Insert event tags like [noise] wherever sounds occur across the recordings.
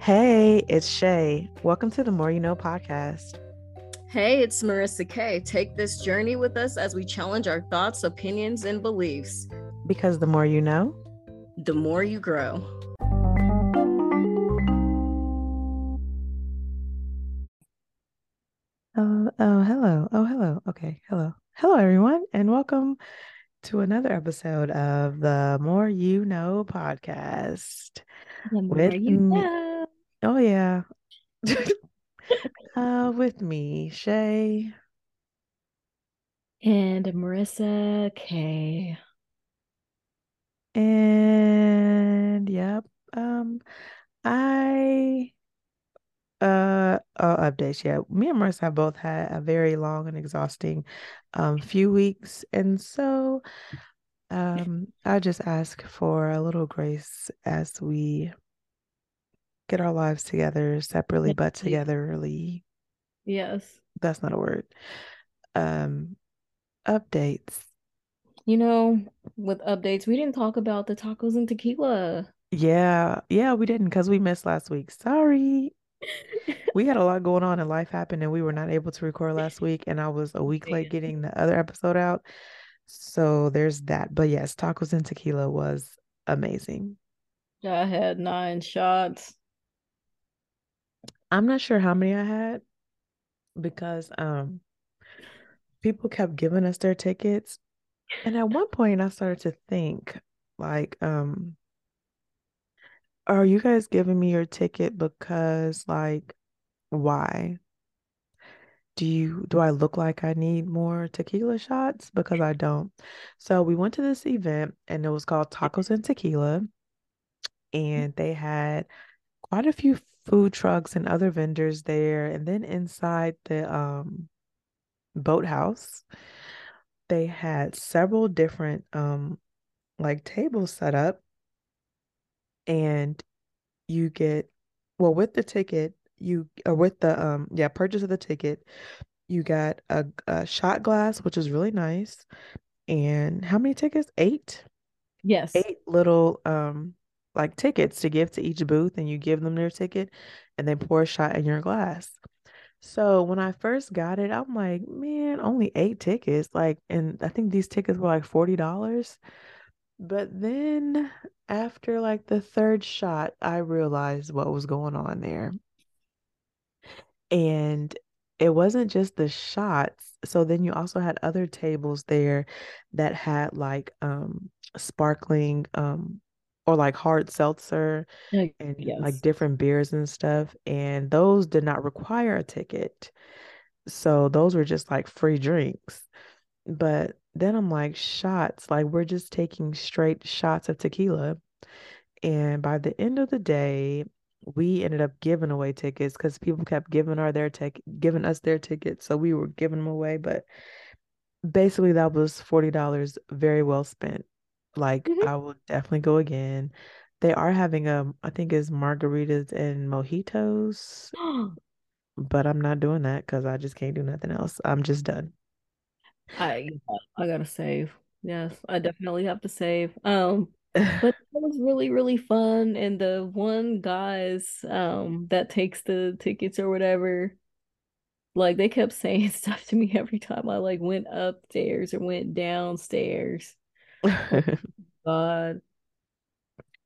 Hey, it's Shay. Welcome to the More You Know podcast. Hey, it's Marissa K. Take this journey with us as we challenge our thoughts, opinions, and beliefs. Because the more you know, the more you grow. Oh, oh, hello. Oh, hello. Okay, hello. Hello, everyone, and welcome to another episode of the More You Know podcast. The with you know. Oh, yeah. [laughs] uh, with me, Shay. And Marissa K. And yep. Um, I uh, uh updates. Yeah, me and Marissa have both had a very long and exhausting um few weeks, and so um I just ask for a little grace as we get our lives together separately but togetherly. Yes. That's not a word. Um updates. You know, with updates, we didn't talk about the tacos and tequila. Yeah, yeah, we didn't because we missed last week. Sorry. [laughs] we had a lot going on and life happened and we were not able to record last [laughs] week and I was a week late getting the other episode out. So there's that. But yes, tacos and tequila was amazing. I had nine shots. I'm not sure how many I had because um people kept giving us their tickets. And at one point I started to think like um are you guys giving me your ticket because like why? Do you do I look like I need more tequila shots? Because I don't. So we went to this event and it was called Tacos and Tequila. And they had quite a few food trucks and other vendors there. And then inside the um boathouse, they had several different um like tables set up and you get well with the ticket you or with the um yeah purchase of the ticket you got a, a shot glass which is really nice and how many tickets eight yes eight little um like tickets to give to each booth and you give them their ticket and they pour a shot in your glass so when i first got it i'm like man only eight tickets like and i think these tickets were like $40 but then after like the third shot, I realized what was going on there. And it wasn't just the shots. So then you also had other tables there that had like um sparkling um or like hard seltzer and yes. like different beers and stuff. And those did not require a ticket. So those were just like free drinks. But then I'm like, shots, like we're just taking straight shots of tequila. And by the end of the day, we ended up giving away tickets because people kept giving our their tech giving us their tickets. So we were giving them away. But basically that was forty dollars very well spent. Like mm-hmm. I will definitely go again. They are having a um, I think is margaritas and mojitos. [gasps] but I'm not doing that because I just can't do nothing else. I'm just done. I I gotta save. Yes, I definitely have to save. Um, [laughs] but it was really really fun, and the one guys um that takes the tickets or whatever, like they kept saying [laughs] stuff to me every time I like went upstairs or went downstairs. [laughs] God,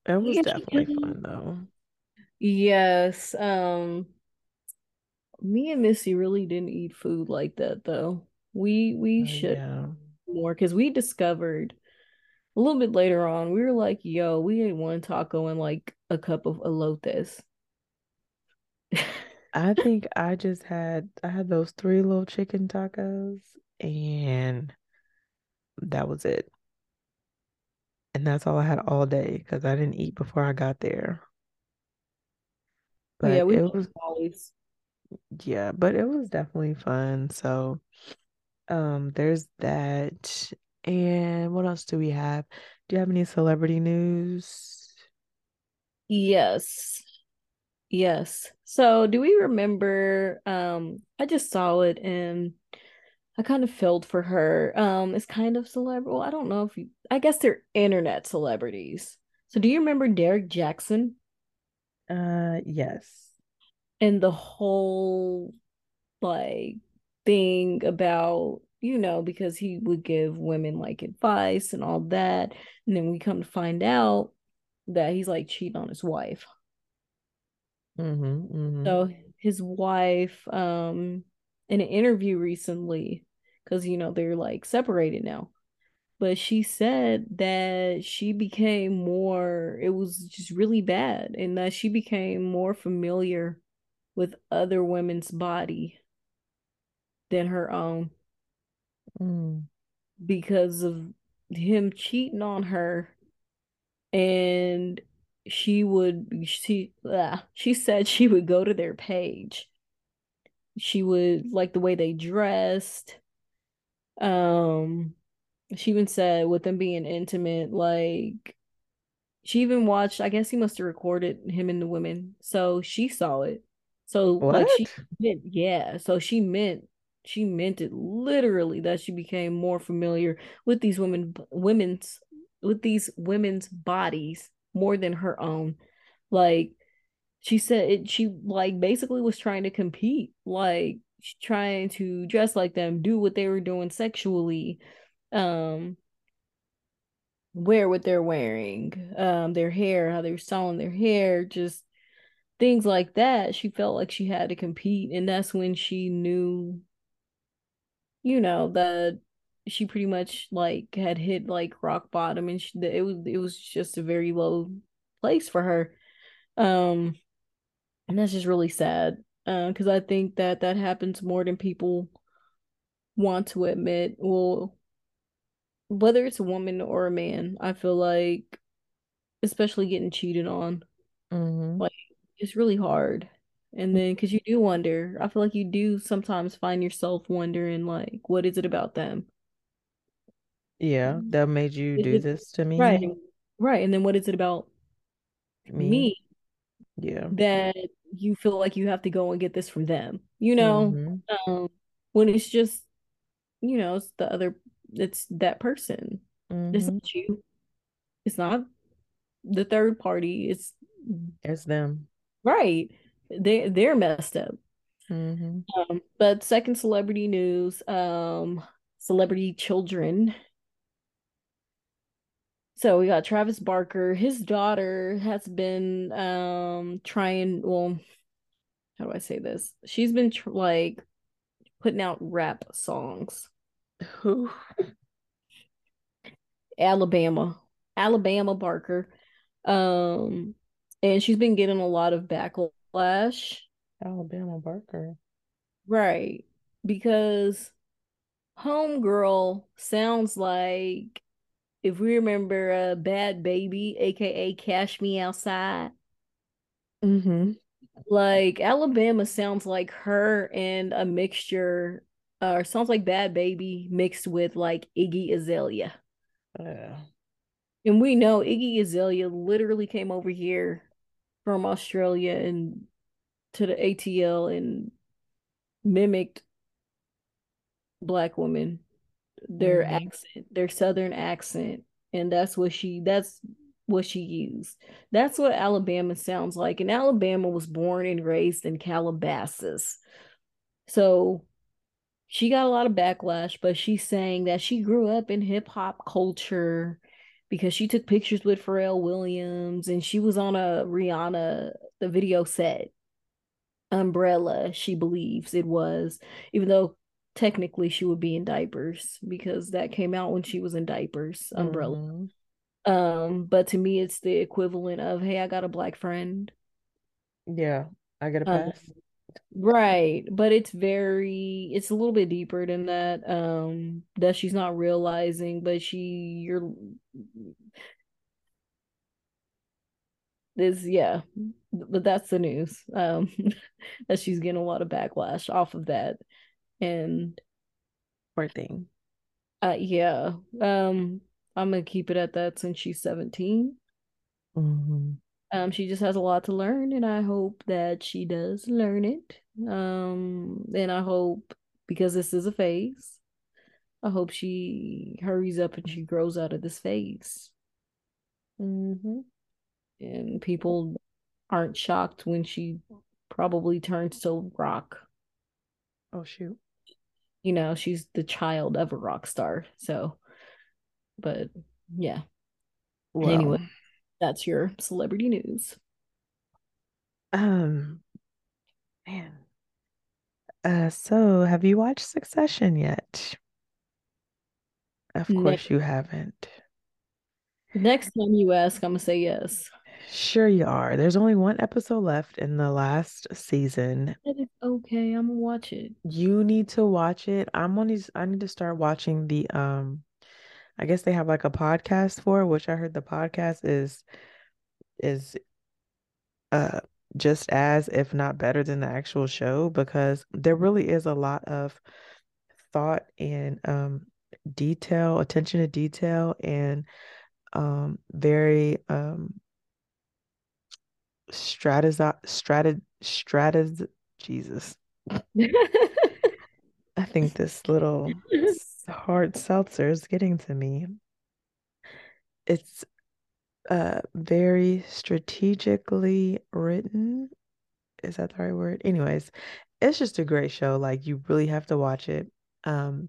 it was definitely fun though. Yes. Um, me and Missy really didn't eat food like that though. We we uh, should yeah. more because we discovered a little bit later on, we were like, yo, we ate one taco and like a cup of elotes. [laughs] I think I just had I had those three little chicken tacos and that was it. And that's all I had all day because I didn't eat before I got there. But yeah, we it was always yeah, but it was definitely fun. So um, there's that. And what else do we have? Do you have any celebrity news? Yes. Yes. So do we remember um I just saw it and I kind of felt for her. Um it's kind of celebrity. Well, I don't know if you I guess they're internet celebrities. So do you remember Derrick Jaxn? Uh, yes. And the whole like thing about, you know, because he would give women like advice and all that. And then we come to find out that he's like cheating on his wife. Mm-hmm, mm-hmm. So his wife, um, an interview recently, because you know they're like separated now, but she said that she became more, it was just really bad, and that she became more familiar with other women's body than her own. Mm. because of him cheating on her and she would she uh, she said she would go to their page she would like the way they dressed. Um she even said with them being intimate like she even watched i guess he must have recorded him and the women so she saw it. So like she What? meant yeah so she meant she meant it literally that she became more familiar with these women women's with these women's bodies more than her own. Like she said she like basically was trying to compete like trying to dress like them do what they were doing sexually um wear what they're wearing um their hair how they're styling their hair just things like that. She felt like she had to compete and that's when she knew you know that she pretty much like had hit like rock bottom and she, it was it was just a very low place for her. Um and that's just really sad because uh, I think that that happens more than people want to admit. Well, whether it's a woman or a man, I feel like, especially getting cheated on, Mm-hmm. like it's really hard. And then, because you do wonder, I feel like you do sometimes find yourself wondering, like, what is it about them? Yeah, that made you Is do it this to right? me. Right. And then what is it about Me. me Yeah. that you feel like you have to go and get this from them? You know, Mm-hmm. um, when it's just you know, it's the other, it's that person. It's Mm-hmm. not you. It's not the third party. It's It's them. right. They they're messed up. Mm-hmm. Um, but second celebrity news, um, celebrity children. So we got Travis Barker. His daughter has been um trying, well, how do I say this? She's been tr- like putting out rap songs. Who? Alabama, Alabama Barker. Um, and she's been getting a lot of backlash. Alabama Barker. Right. Because Homegirl sounds like if we remember uh, Bhad Bhabie, aka Cash Me Outside. Mm-hmm. Like Alabama sounds like her and a mixture, uh, or sounds like Bhad Bhabie mixed with like Iggy Azalea. Yeah. And we know Iggy Azalea literally came over here from Australia and to the ATL and mimicked black women, their Mm-hmm. accent, their southern accent, and that's what she that's what she used. That's what Alabama sounds like. And Alabama was born and raised in Calabasas. So she got a lot of backlash, but she's saying that she grew up in hip hop culture because she took pictures with Pharrell Williams and she was on a Rihanna the video set umbrella she believes it was even though technically she would be in diapers because that came out when she was in diapers umbrella Mm-hmm. um but to me it's the equivalent of hey i got a black friend Yeah. I get a um pass. right but it's very it's a little bit deeper than that um that she's not realizing but she you're is yeah but that's the news um [laughs] that she's getting a lot of backlash off of that and Poor thing. uh yeah um i'm gonna keep it at that since she's 17 Mm-hmm. um she just has a lot to learn and i hope that she does learn it um and i hope because this is a phase i hope she hurries up and she grows out of this phase Mm-hmm. and people aren't shocked when she probably turns to rock. Oh shoot. You know, she's the child of a rock star. So, but yeah. Well, anyway, that's your celebrity news. Um, man. Uh, so have you watched Succession yet? Of course Next, you haven't. next time you ask, I'm gonna say yes. Sure you are. There's only one episode left in the last season. That is okay. I'm gonna watch it. You need to watch it. I'm on these. I need to start watching the um. I guess they have like a podcast for it, which I heard the podcast is is uh just as if not better than the actual show because there really is a lot of thought and um detail, attention to detail and um very um strategize strateg strategize Jesus. [laughs] I think this little hard seltzer is getting to me. It's uh very strategically written. Is that the right word? Anyways, it's just a great show. Like you really have to watch it. Um,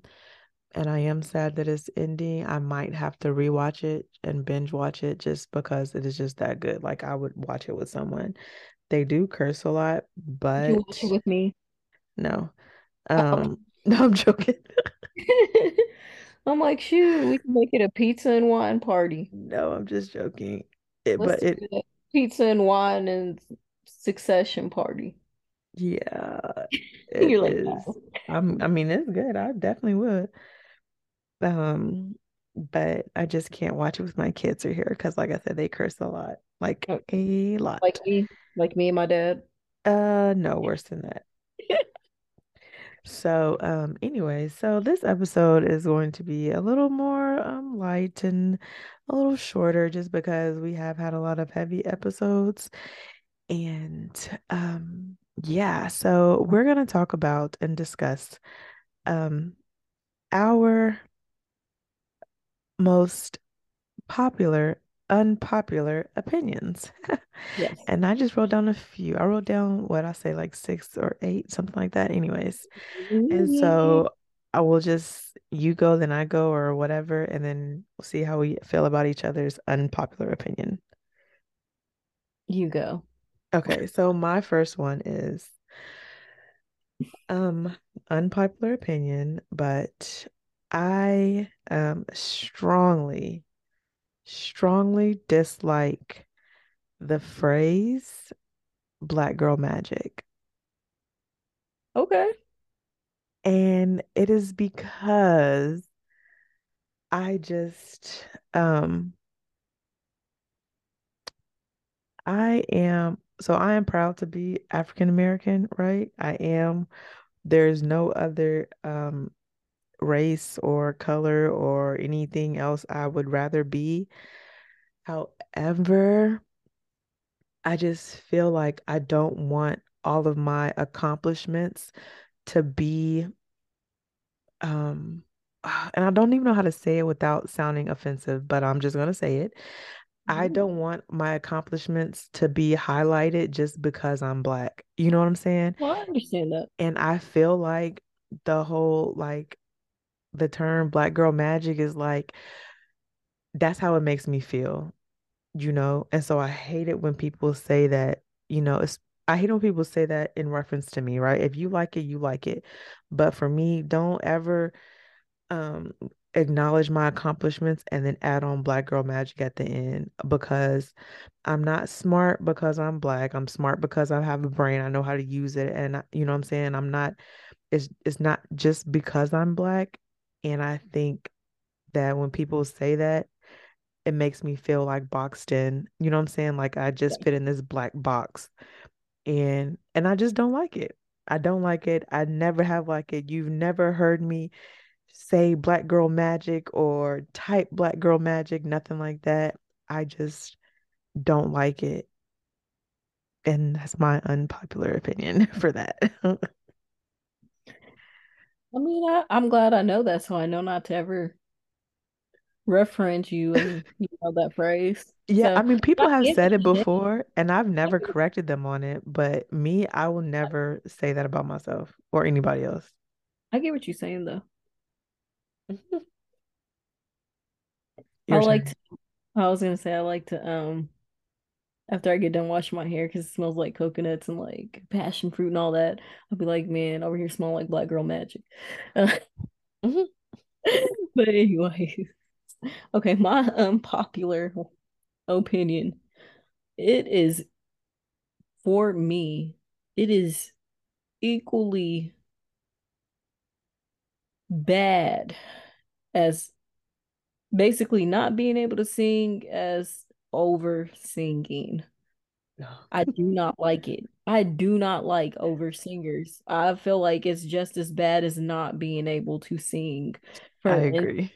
and I am sad that it's ending. I might have to rewatch it and binge watch it just because it is just that good. Like I would watch it with someone. They do curse a lot, but you watch it with me. No. Um, [laughs] no, I'm joking. [laughs] I'm like, shoot, we can make it a pizza and wine party. No, I'm just joking. It, Let's but it. Pizza and wine and succession party. yeah, [laughs] You're like, is. no. I'm, I mean, it's good. I definitely would. Um, but I just can't watch it with my kids are here because, like I said, they curse a lot, like Oh, a lot. Like me, like me and my dad. Uh, no, worse than that. [laughs] So, um, anyway, so this episode is going to be a little more um light and a little shorter just because we have had a lot of heavy episodes. And um yeah, so we're gonna talk about and discuss um our most popular unpopular opinions. Yes. [laughs] And I just wrote down a few. I wrote down what I say like six or eight, something like that. Anyways. And so I will just you go, then I go, or whatever, and then we'll see how we feel about each other's unpopular opinion. you go. Okay, so my first one is um unpopular opinion, but I um strongly, strongly dislike the phrase black girl magic. Okay. And it is because I just um I am so I am proud to be African American, right? I am. There's no other um race or color or anything else I would rather be. However, I just feel like I don't want all of my accomplishments to be um [sighs] and I don't even know how to say it without sounding offensive, but I'm just gonna say it. I don't want my accomplishments to be highlighted just because I'm black. You know what I'm saying? Well, I understand that. And I feel like the whole like the term black girl magic is like that's how it makes me feel, you know? And so I hate it when people say that, you know, it's I hate when people say that in reference to me, right? If you like it, you like it. But for me, don't ever um acknowledge my accomplishments and then add on black girl magic at the end because I'm not smart because I'm black. I'm smart because I have a brain. I know how to use it and you know what I'm saying? I'm not it's it's not just because I'm black and I think that when people say that it makes me feel like boxed in. You know what I'm saying? Like I just fit in this black box and and I just don't like it. I don't like it. I never have like it. You've never heard me say black girl magic or type black girl magic, nothing like that. I just don't like it. And that's my unpopular opinion [laughs] for that. [laughs] I mean, I, I'm glad I know that, so I know not to ever reference you and [laughs] you know that phrase. Yeah, So I mean, people have said it before, and I've never corrected them on it. But me, I will never say that about myself or anybody else. I get what you're saying though. [laughs] I like to, I was gonna say I like to um after I get done washing my hair because it smells like coconuts and like passion fruit and all that. I'll be like, man, over here smelling like black girl magic. Uh, [laughs] but anyway, okay, my unpopular opinion. It is for me, it is equally bad as basically not being able to sing as over singing. [sighs] I do not like it. I do not like over singers. I feel like it's just as bad as not being able to sing I and agree.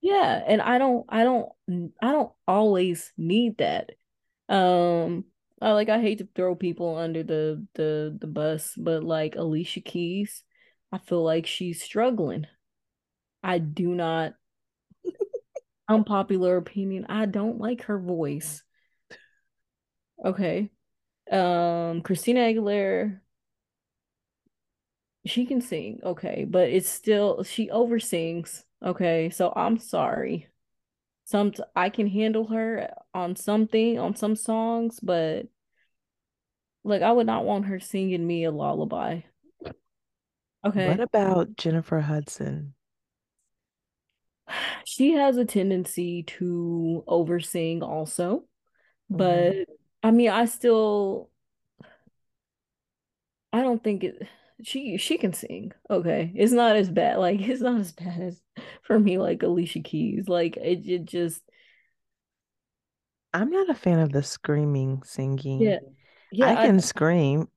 yeah, and I don't I don't I don't always need that. Um I like I hate to throw people under the the the bus, but like Alicia Keys, I feel like she's struggling. I do not unpopular opinion. I don't like her voice. Okay. Um Christina Aguilera She can sing, okay, but it's still she oversings. Okay, so I'm sorry. Some I can handle her on something on some songs, but like I would not want her singing me a lullaby. Okay. What about Jennifer Hudson? She has a tendency to oversing also, but hmm I mean I still I don't think it she she can sing. Okay. It's not as bad. Like [laughs] it's not as bad as for me like Alicia Keys. Like it, it just I'm not a fan of the screaming singing. yeah. Yeah, I I can scream.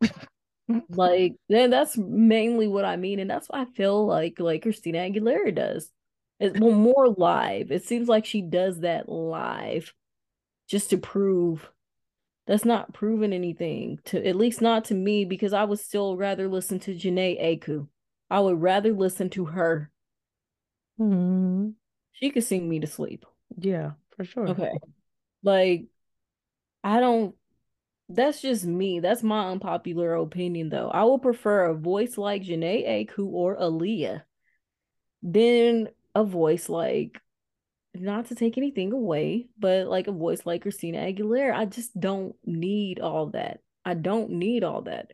like then that's mainly what I mean, and that's why I feel like like Christina Aguilera does. It, well, more live. It seems like she does that live just to prove that's not proving anything to at least not to me because I would still rather listen to Jhené Aiko. I would rather listen to her. Mhm. She could sing me to sleep. Yeah, for sure. Okay. Like I don't that's just me. That's my unpopular opinion though. I would prefer a voice like Jhené Aiko or Aaliyah than a voice like not to take anything away, but like a voice like Christina Aguilera. I just don't need all that. I don't need all that.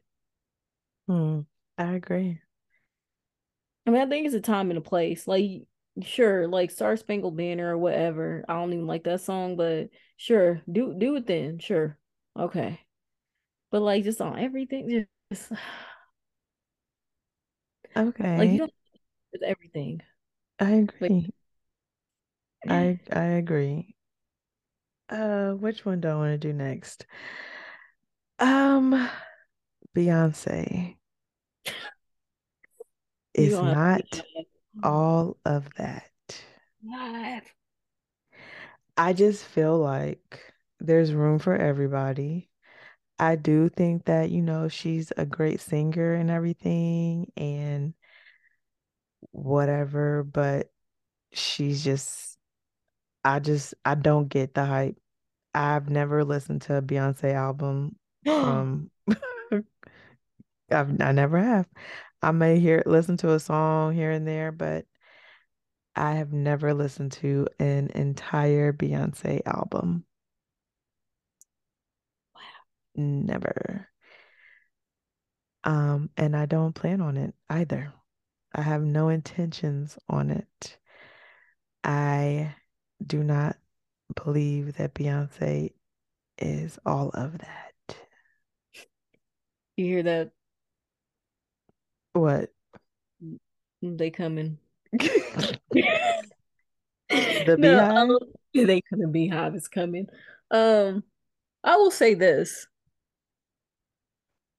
Hmm. I agree. I mean, I think it's a time and a place. Like, sure, like Star Spangled Banner or whatever. I don't even like that song, but sure, do do it then. Sure, okay. But like, just on everything, just [sighs] Okay. like you don't with everything. I Like, agree. I I agree. Uh, which one do I want to do next? Um, Beyonce you is not to all of that. live. I just feel like there's room for everybody. I do think that, you know, she's a great singer and everything and whatever, but she's just, I just, I don't get the hype. I've never listened to a Beyonce album [gasps] from, [laughs] I've, I never have. I may hear, listen to a song here and there, but I have never listened to an entire Beyonce album. Never. Um, and I don't plan on it either. I have no intentions on it. I do not believe that Beyonce is all of that. You hear that? What? They coming. [laughs] The No, BeyHive? um, they couldn't be hive is coming. Um, I will say this.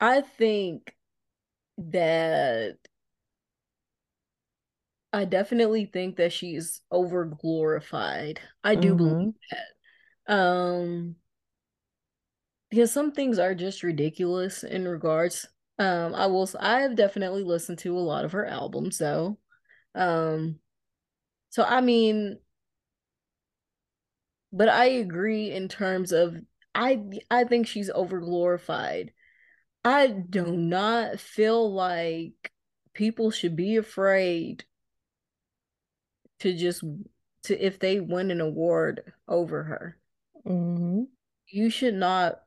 I think that I definitely think that she's over glorified. I do believe Mm-hmm. that. Um, because some things are just ridiculous in regards. Um, I will. I have definitely listened to a lot of her albums, though. Um, so I mean, but I agree in terms of I I think she's overglorified. I do not feel like people should be afraid to just to if they win an award over her. Mm-hmm. You should not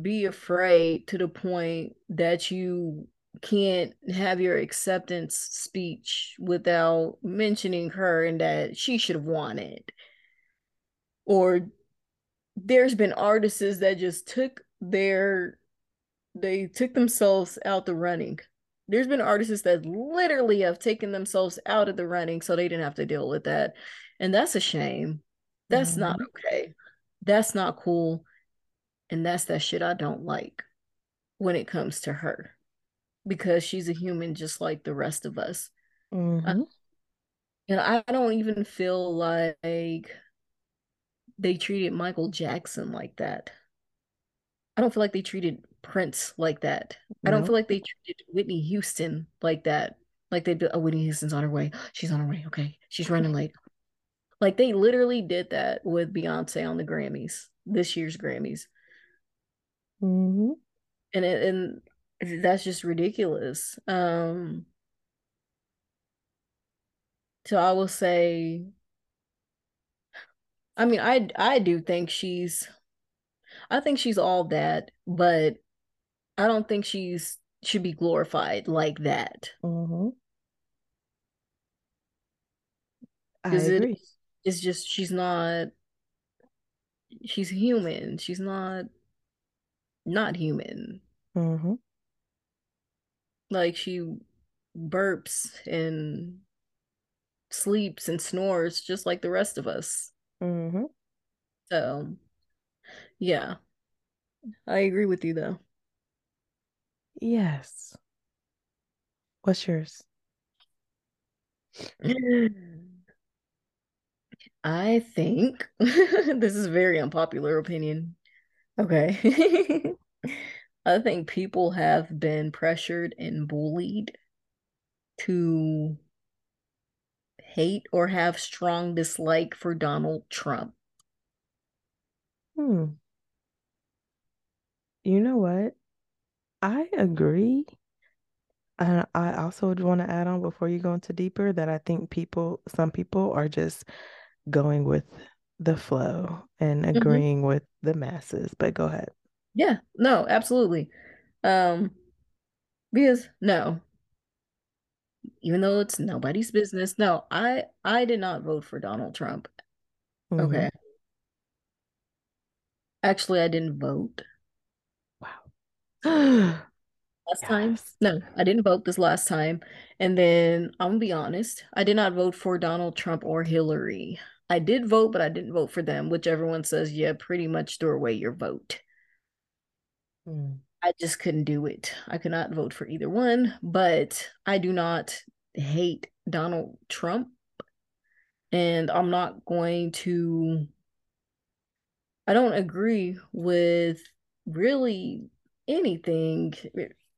be afraid to the point that you can't have your acceptance speech without mentioning her and that she should have won it. Or there's been artists that just took their they took themselves out the running. There's been artists that literally have taken themselves out of the running so they didn't have to deal with that. And that's a shame. That's mm-hmm. not okay. That's not cool. And that's that shit I don't like when it comes to her because she's a human just like the rest of us. Mm-hmm. and I don't even feel like they treated Michael Jackson like that. I don't feel like they treated Prince like that. I don't feel like they treated Whitney Houston like that. Like they did, oh, Whitney Houston's on her way. She's on her way. Okay. She's running late. Like they literally did that with Beyonce on the Grammys, this year's Grammys. Mm-hmm. And it, and that's just ridiculous. Um so I will say I mean I I do think she's I think she's all that, but I don't think she's should be glorified like that. Mm-hmm. I agree. It, it's just she's not. She's human. She's not. Not human. Mm-hmm. Like she burps and sleeps and snores just like the rest of us. Mm-hmm. So yeah. I agree with you though. Yes. What's yours? [clears throat] I think [laughs] this is very unpopular opinion. Okay. [laughs] I think people have been pressured and bullied to hate or have strong dislike for Donald Trump. Hmm. You know what? I agree. And I also would want to add on before you go into deeper that I think people, some people are just going with the flow and mm-hmm. agreeing mm-hmm. with the masses. But go ahead. Yeah, no, absolutely. Um, because no, even though it's nobody's business, no, I I did not vote for Donald Trump. Mm-hmm. Okay. Actually, I didn't vote. [gasps] last yes. time. No, I didn't vote this last time. And then I'm gonna be honest, I did not vote for Donald Trump or Hillary. I did vote, but I didn't vote for them, which everyone says, yeah, pretty much threw away your vote. Mm. I just couldn't do it. I could not vote for either one, but I do not hate Donald Trump. And I'm not going to, I don't agree with really anything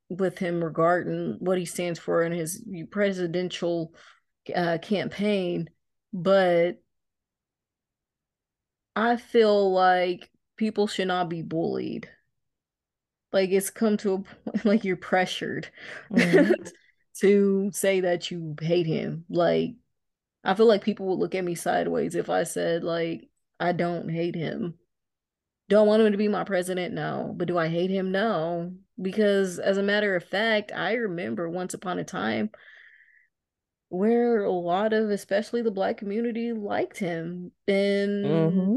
with him regarding what he stands for in his presidential uh, campaign, but I feel like people should not be bullied. Like it's come to a point [laughs] like you're pressured mm-hmm. [laughs] to say that you hate him. Like I feel like people would look at me sideways if I said like I don't hate him. Do I want him to be my president? No. But do I hate him? No. Because as a matter of fact, I remember once upon a time where a lot of, especially the black community, liked him. And mm-hmm.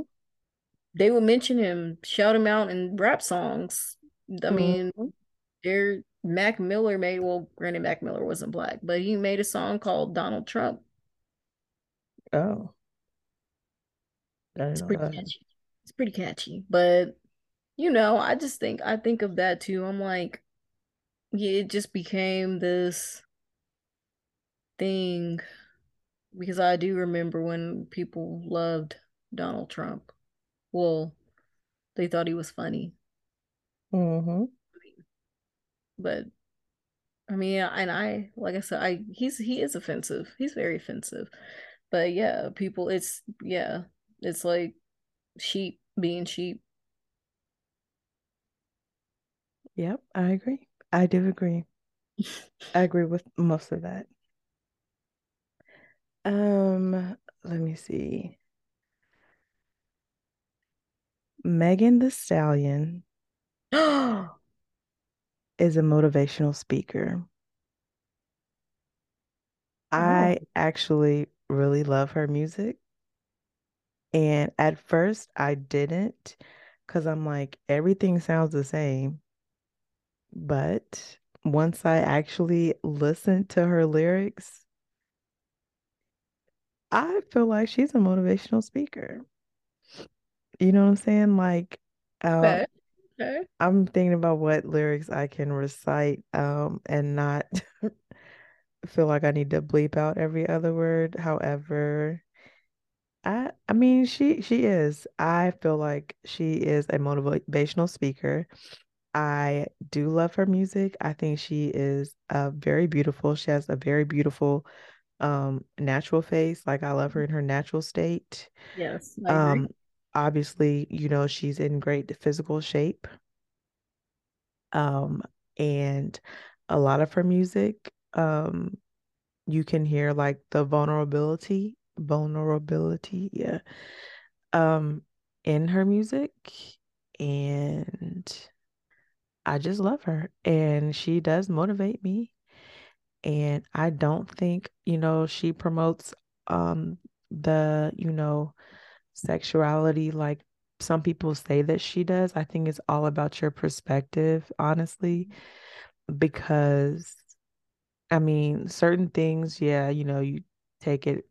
they would mention him, shout him out in rap songs. I mean, mm-hmm. there Mac Miller made well, granted Mac Miller wasn't black, but he made a song called Donald Trump. Oh. It's pretty catchy it's pretty catchy. But you know, I just think I think of that too. I'm like, yeah, it just became this thing because I do remember when people loved Donald Trump. Well, they thought he was funny. Mm-hmm. But I mean, and I like I said, I he's he is offensive. He's very offensive. But yeah, people, it's yeah, it's like sheep being cheap. Yep, I agree. I do agree. I agree with most of that. Um, let me see. Megan Thee Stallion oh, [gasps] is a motivational speaker. I actually really love her music. And at first, I didn't because I'm like, everything sounds the same. But once I actually listened to her lyrics, I feel like she's a motivational speaker. You know what I'm saying? Like, um, okay. Okay. I'm thinking about what lyrics I can recite, um, and not [laughs] feel like I need to bleep out every other word. However, I I mean she she is. I feel like she is a motivational speaker. I do love her music. I think she is uh very beautiful. She has a very beautiful um natural face. Like I love her in her natural state. Yes, Um obviously, you know, she's in great physical shape. Um and a lot of her music um you can hear like the vulnerability, vulnerability, yeah, um, in her music. And I just love her. And she does motivate me. And I don't think, you know, she promotes um the, you know, sexuality like some people say that she does. I think it's all about your perspective, honestly, because I mean, certain things, yeah, you know, you take it,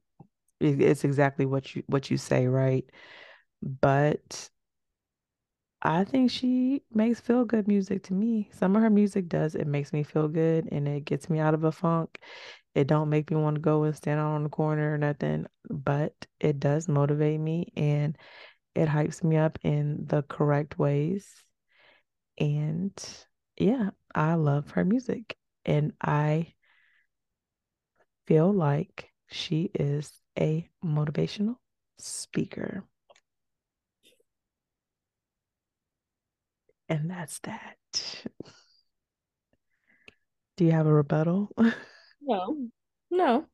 it's exactly what you what you say, right? But I think she makes feel good music to me. Some of her music does, it makes me feel good and it gets me out of a funk. It don't make me want to go and stand out on the corner or nothing, but it does motivate me and it hypes me up in the correct ways. And yeah, I love her music. And I feel like she is a motivational speaker. And that's that. Do you have a rebuttal? No, no,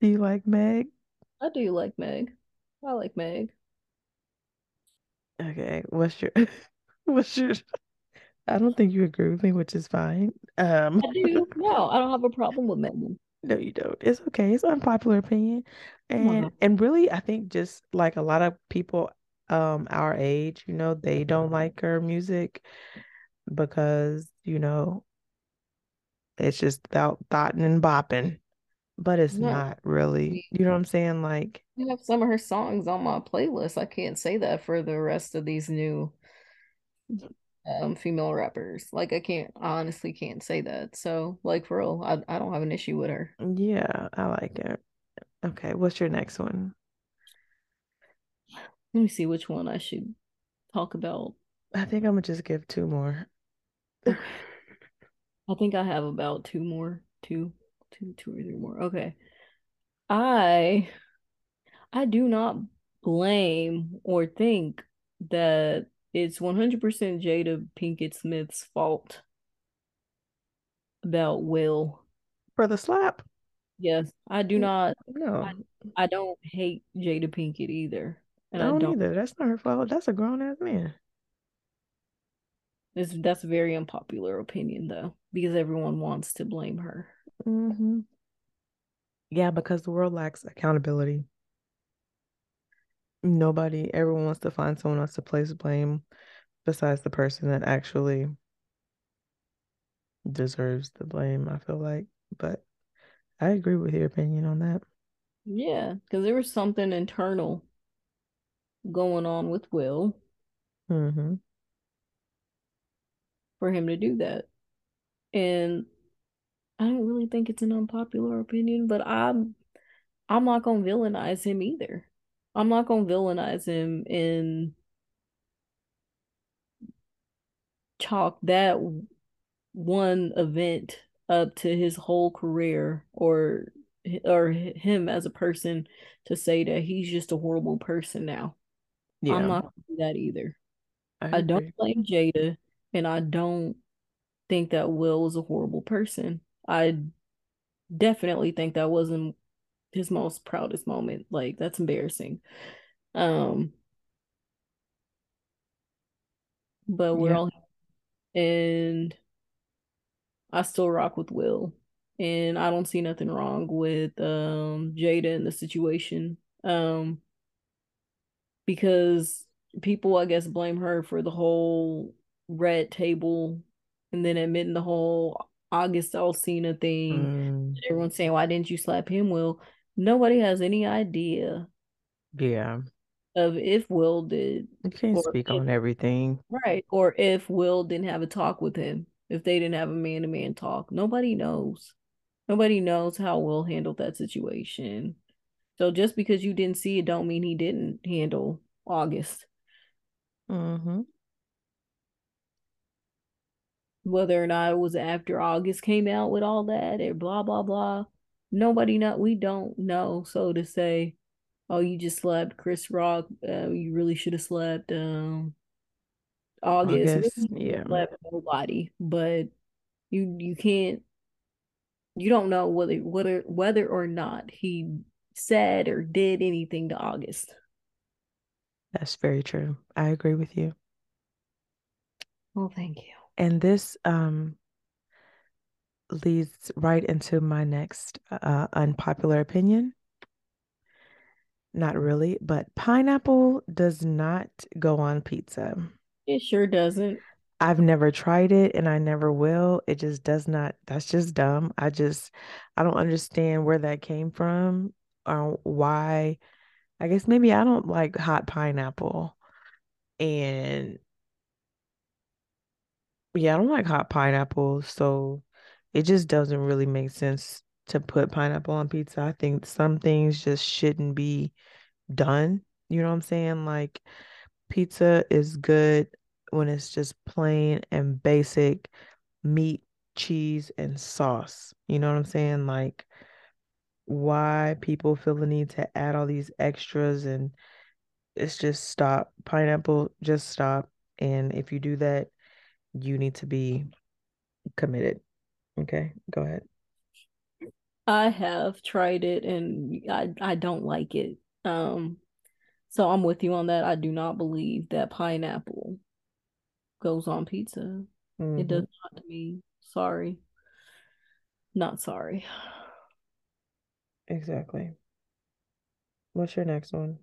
Do you like Meg? I do like Meg. I like Meg. Okay, what's your [laughs] what's your I don't think you agree with me, which is fine. Um, I do. No, I don't have a problem with Megan. No, you don't. It's okay. It's unpopular opinion. Oh my And and really I think just like a lot of people um our age, you know, they don't like her music because, you know, it's just about thought and bopping. but it's No, not really. You know what I'm saying? Like, I have some of her songs on my playlist. I can't say that for the rest of these new um female rappers. Like I can't I honestly can't say that. So like for real, I I don't have an issue with her. yeah, I like it. Okay, what's your next one? Let me see which one I should talk about. I think I'm gonna just give two more. [laughs] I think I have about two more, two, two, two or three more. Okay. I I do not blame or think that it's 100% Jada Pinkett Smith's fault about Will. For the slap? Yes, I do not No, I don't hate Jada Pinkett either. I And I don't don't either. That's not her fault. That's a grown ass man. this that's a very unpopular opinion though, because everyone wants to blame her. Mm-hmm. Yeah, because the world lacks accountability. Nobody, everyone wants to find someone else to place blame besides the person that actually deserves the blame, I feel like. But I agree with your opinion on that. Yeah, because there was something internal going on with Will hmm for him to do that. And I don't really think it's an unpopular opinion, but I'm I'm not gonna villainize him either. I'm not gonna villainize him and chalk that one event up to his whole career or or him as a person to say that he's just a horrible person now. Yeah. I'm not that either. I, I don't blame Jada and I don't think that Will was a horrible person. I definitely think that wasn't his most proudest moment. Like that's embarrassing. Um but we're yeah. all and I still rock with Will. And I don't see nothing wrong with um Jada in the situation. Um because people I guess blame her for the whole red table and then admitting the whole August Alsina thing. Mm. Everyone's saying, Why didn't you slap him? Will nobody has any idea. Yeah. Of if Will did. You can't speak if, on everything. Right. Or if Will didn't have a talk with him. If they didn't have a man to man talk. Nobody knows. Nobody knows how Will handled that situation. So just because you didn't see it don't mean he didn't handle August. Mm-hmm. Whether or not it was after August came out with all that or blah blah blah nobody know we don't know. So to say oh you just slept. Chris Rock uh, you really should have slept um August, August [laughs] yeah. Slept nobody. But you you can't you don't know whether whether whether or not he said or did anything to August. That's very true. I agree with you. Well thank you. And this um leads right into my next uh, unpopular opinion. Not really, but pineapple does not go on pizza. It sure doesn't. I've never tried it and I never will. It just does not. That's just dumb. I just, I don't understand where that came from or why. I guess maybe I don't like hot pineapple. And yeah, I don't like hot pineapple. So it just doesn't really make sense to put pineapple on pizza. I think some things just shouldn't be done. You know what I'm saying? Like pizza is good when it's just plain and basic meat, cheese, and sauce. You know what I'm saying? Like why people feel the need to add all these extras and it's just stop. Pineapple, just stop. And if you do that, you need to be committed. Okay, go ahead. I have tried it and I I don't like it. Um so I'm with you on that. I do not believe that pineapple goes on pizza. Mm-hmm. It does mm-hmm. not to me. Sorry. Not sorry. Exactly. What's your next one?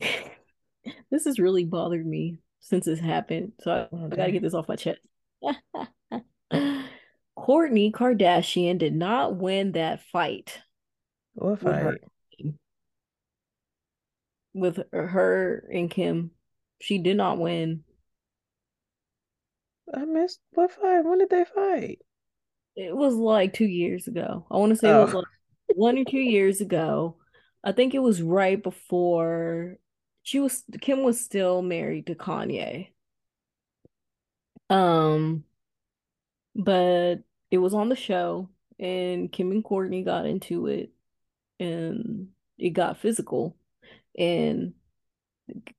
[laughs] this has really bothered me since this happened. So I, I gotta get this off my chest. [laughs] Kourtney Kardashian did not win that fight. What fight? With her, and Kim. She did not win. I missed what fight? When did they fight? It was like two years ago. I want to say oh. it was oh. like one or two years ago. I think it was right before she was Kim was still married to Kanye. Um but it was on the show and Kim and Kourtney got into it and it got physical. And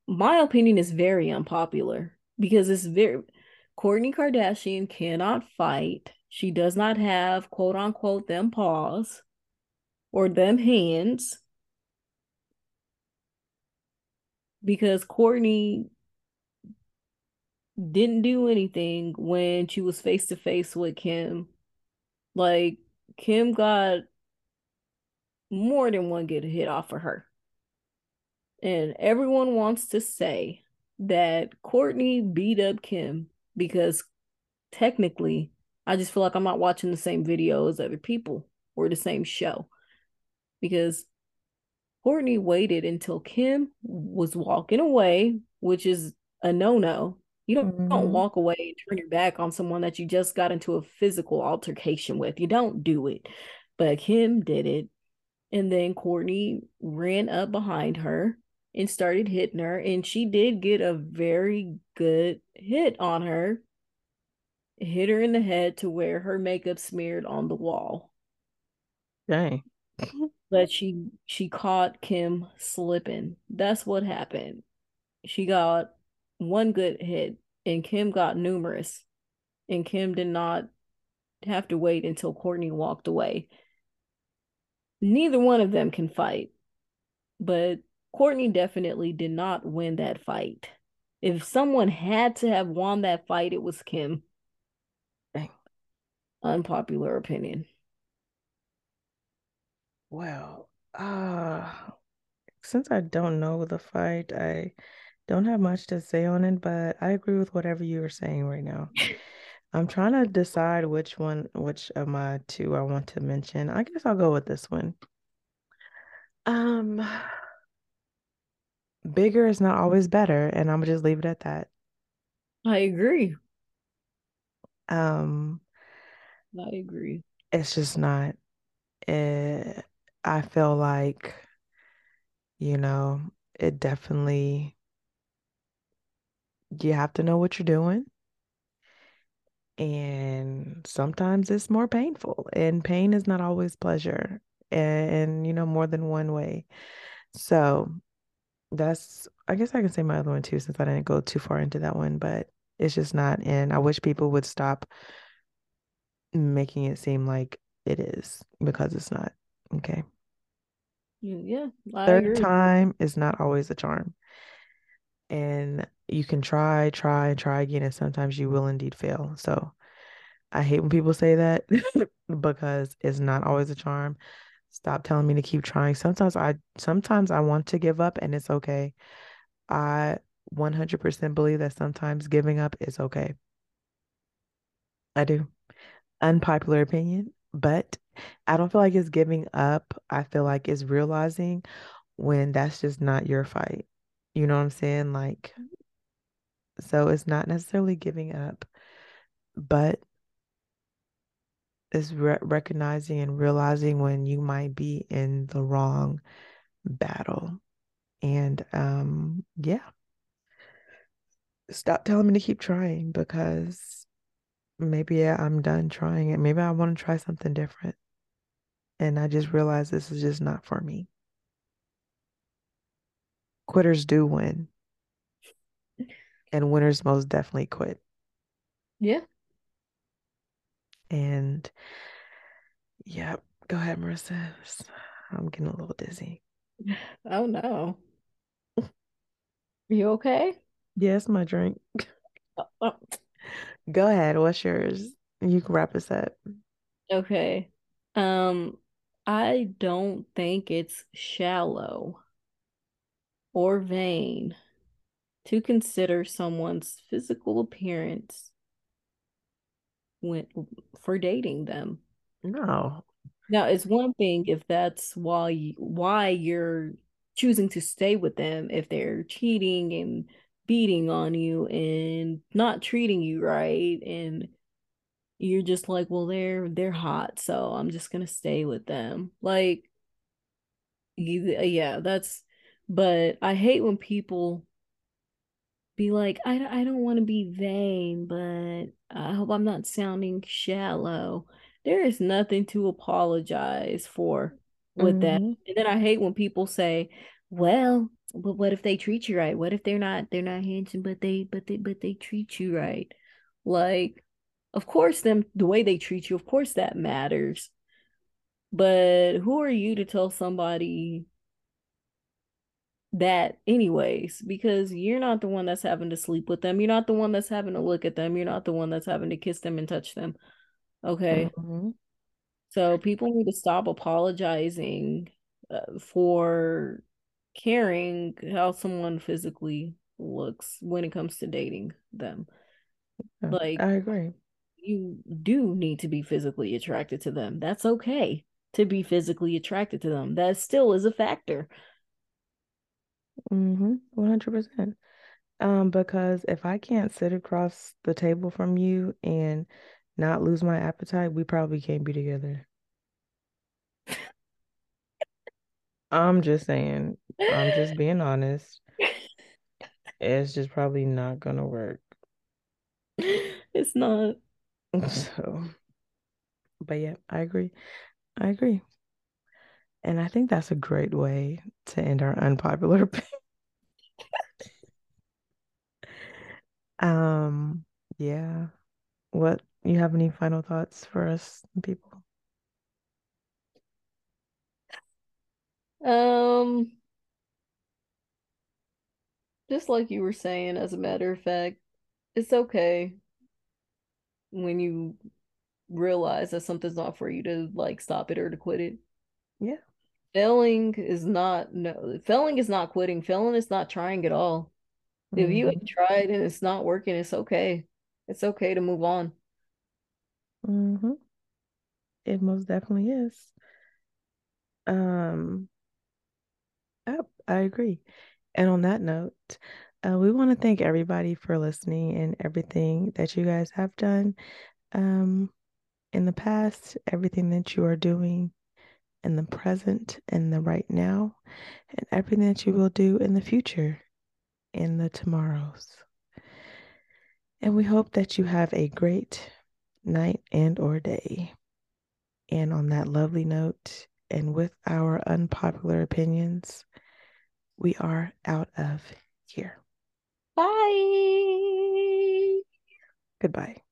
my opinion is very unpopular because it's very Kourtney Kardashian cannot fight. She does not have quote unquote them paws or them hands because Kourtney didn't do anything when she was face to face with Kim. Like Kim got more than one good hit off of her. And everyone wants to say that Kourtney beat up Kim because technically, I just feel like I'm not watching the same video as other people or the same show. Because Kourtney waited until Kim was walking away, which is a no no, you don't, mm-hmm. don't walk away and turn your back on someone that you just got into a physical altercation with. You don't do it. But Kim did it. And then Kourtney ran up behind her and started hitting her. And she did get a very good hit on her. Hit her in the head to where her makeup smeared on the wall. Dang. but she she caught Kim slipping. That's what happened. She got one good hit, and Kim got numerous, and Kim did not have to wait until Kourtney walked away. Neither one of them can fight, but Kourtney definitely did not win that fight. If someone had to have won that fight, it was Kim. Dang. Unpopular opinion. Well, uh since I don't know the fight, I don't have much to say on it, but I agree with whatever you were saying right now. [laughs] I'm trying to decide which one, which of my two I want to mention. I guess I'll go with this one. Um, bigger is not always better, and I'm gonna just leave it at that. I agree. Um, I agree. it's just not. It, I feel like, you know, it definitely you have to know what you're doing. And sometimes it's more painful, and pain is not always pleasure, and, you know, more than one way. So that's, I guess I can say my other one too, since I didn't go too far into that one, but it's just not. And I wish people would stop making it seem like it is because it's not. Okay. Yeah, I Third agree. time is not always a charm. And you can try, try, and try again, and sometimes you will indeed fail. So I hate when people say that [laughs] because it's not always a charm. Stop telling me to keep trying. Sometimes I sometimes I want to give up and it's okay. I 100% believe that sometimes giving up is okay. I do. Unpopular opinion, but I don't feel like it's giving up. I feel like it's realizing when that's just not your fight. You know what I'm saying? Like, so it's not necessarily giving up, but it's re- recognizing and realizing when you might be in the wrong battle. And um, yeah, stop telling me to keep trying because maybe yeah, I'm done trying it. Maybe I want to try something different. And I just realized this is just not for me. Quitters do win, and winners most definitely quit. Yeah. And yeah, go ahead, Marissa. I'm getting a little dizzy. Oh no. You okay? Yes, my drink. Oh, oh, Go ahead. What's yours? You can wrap us up. okay. Um, I don't think it's shallow or vain to consider someone's physical appearance when for dating them. No. Now, it's one thing if that's why you, why you're choosing to stay with them if they're cheating and beating on you and not treating you right and you're just like, well, they're they're hot, so I'm just gonna stay with them. Like, yeah, that's. But I hate when people be like, I, I don't want to be vain, but I hope I'm not sounding shallow. There is nothing to apologize for with that. Mm-hmm. And then I hate when people say, well, but what if they treat you right? What if they're not they're not handsome, but they but they but they treat you right? Like, of course them the way they treat you, of course that matters. But who are you to tell somebody that anyways because you're not the one that's having to sleep with them you're not the one that's having to look at them you're not the one that's having to kiss them and touch them okay? Mm-hmm. so people need to stop apologizing uh, for caring how someone physically looks when it comes to dating them. Yeah, like I agree. you do need to be physically attracted to them. That's okay to be physically attracted to them. That still is a factor Mm-hmm. 100%. Um, because if I can't sit across the table from you and not lose my appetite, we probably can't be together. I'm just saying, I'm just [laughs] being honest. It's just probably not gonna work. it's not [laughs] So, but yeah, I agree. I agree. And I think that's a great way to end our unpopular [laughs] opinion. Um, yeah. What you have any final thoughts for us people? Um just like you were saying, as a matter of fact, it's okay when you realize that something's not for you to like stop it or to quit it. Yeah. Failing is not no failing is not quitting. Failing is not trying at all. Mm-hmm. If you have mm-hmm. tried and it's not working, it's okay. It's okay to move on. Mm-hmm. It most definitely is. Um, yep, I agree. And on that note, uh, we want to thank everybody for listening and everything that you guys have done um, in the past, everything that you are doing in the present and the right now, and everything that you will do in the future, in the tomorrows. And we hope that you have a great night and or day. And on that lovely note, and with our unpopular opinions, we are out of here. Bye. Goodbye.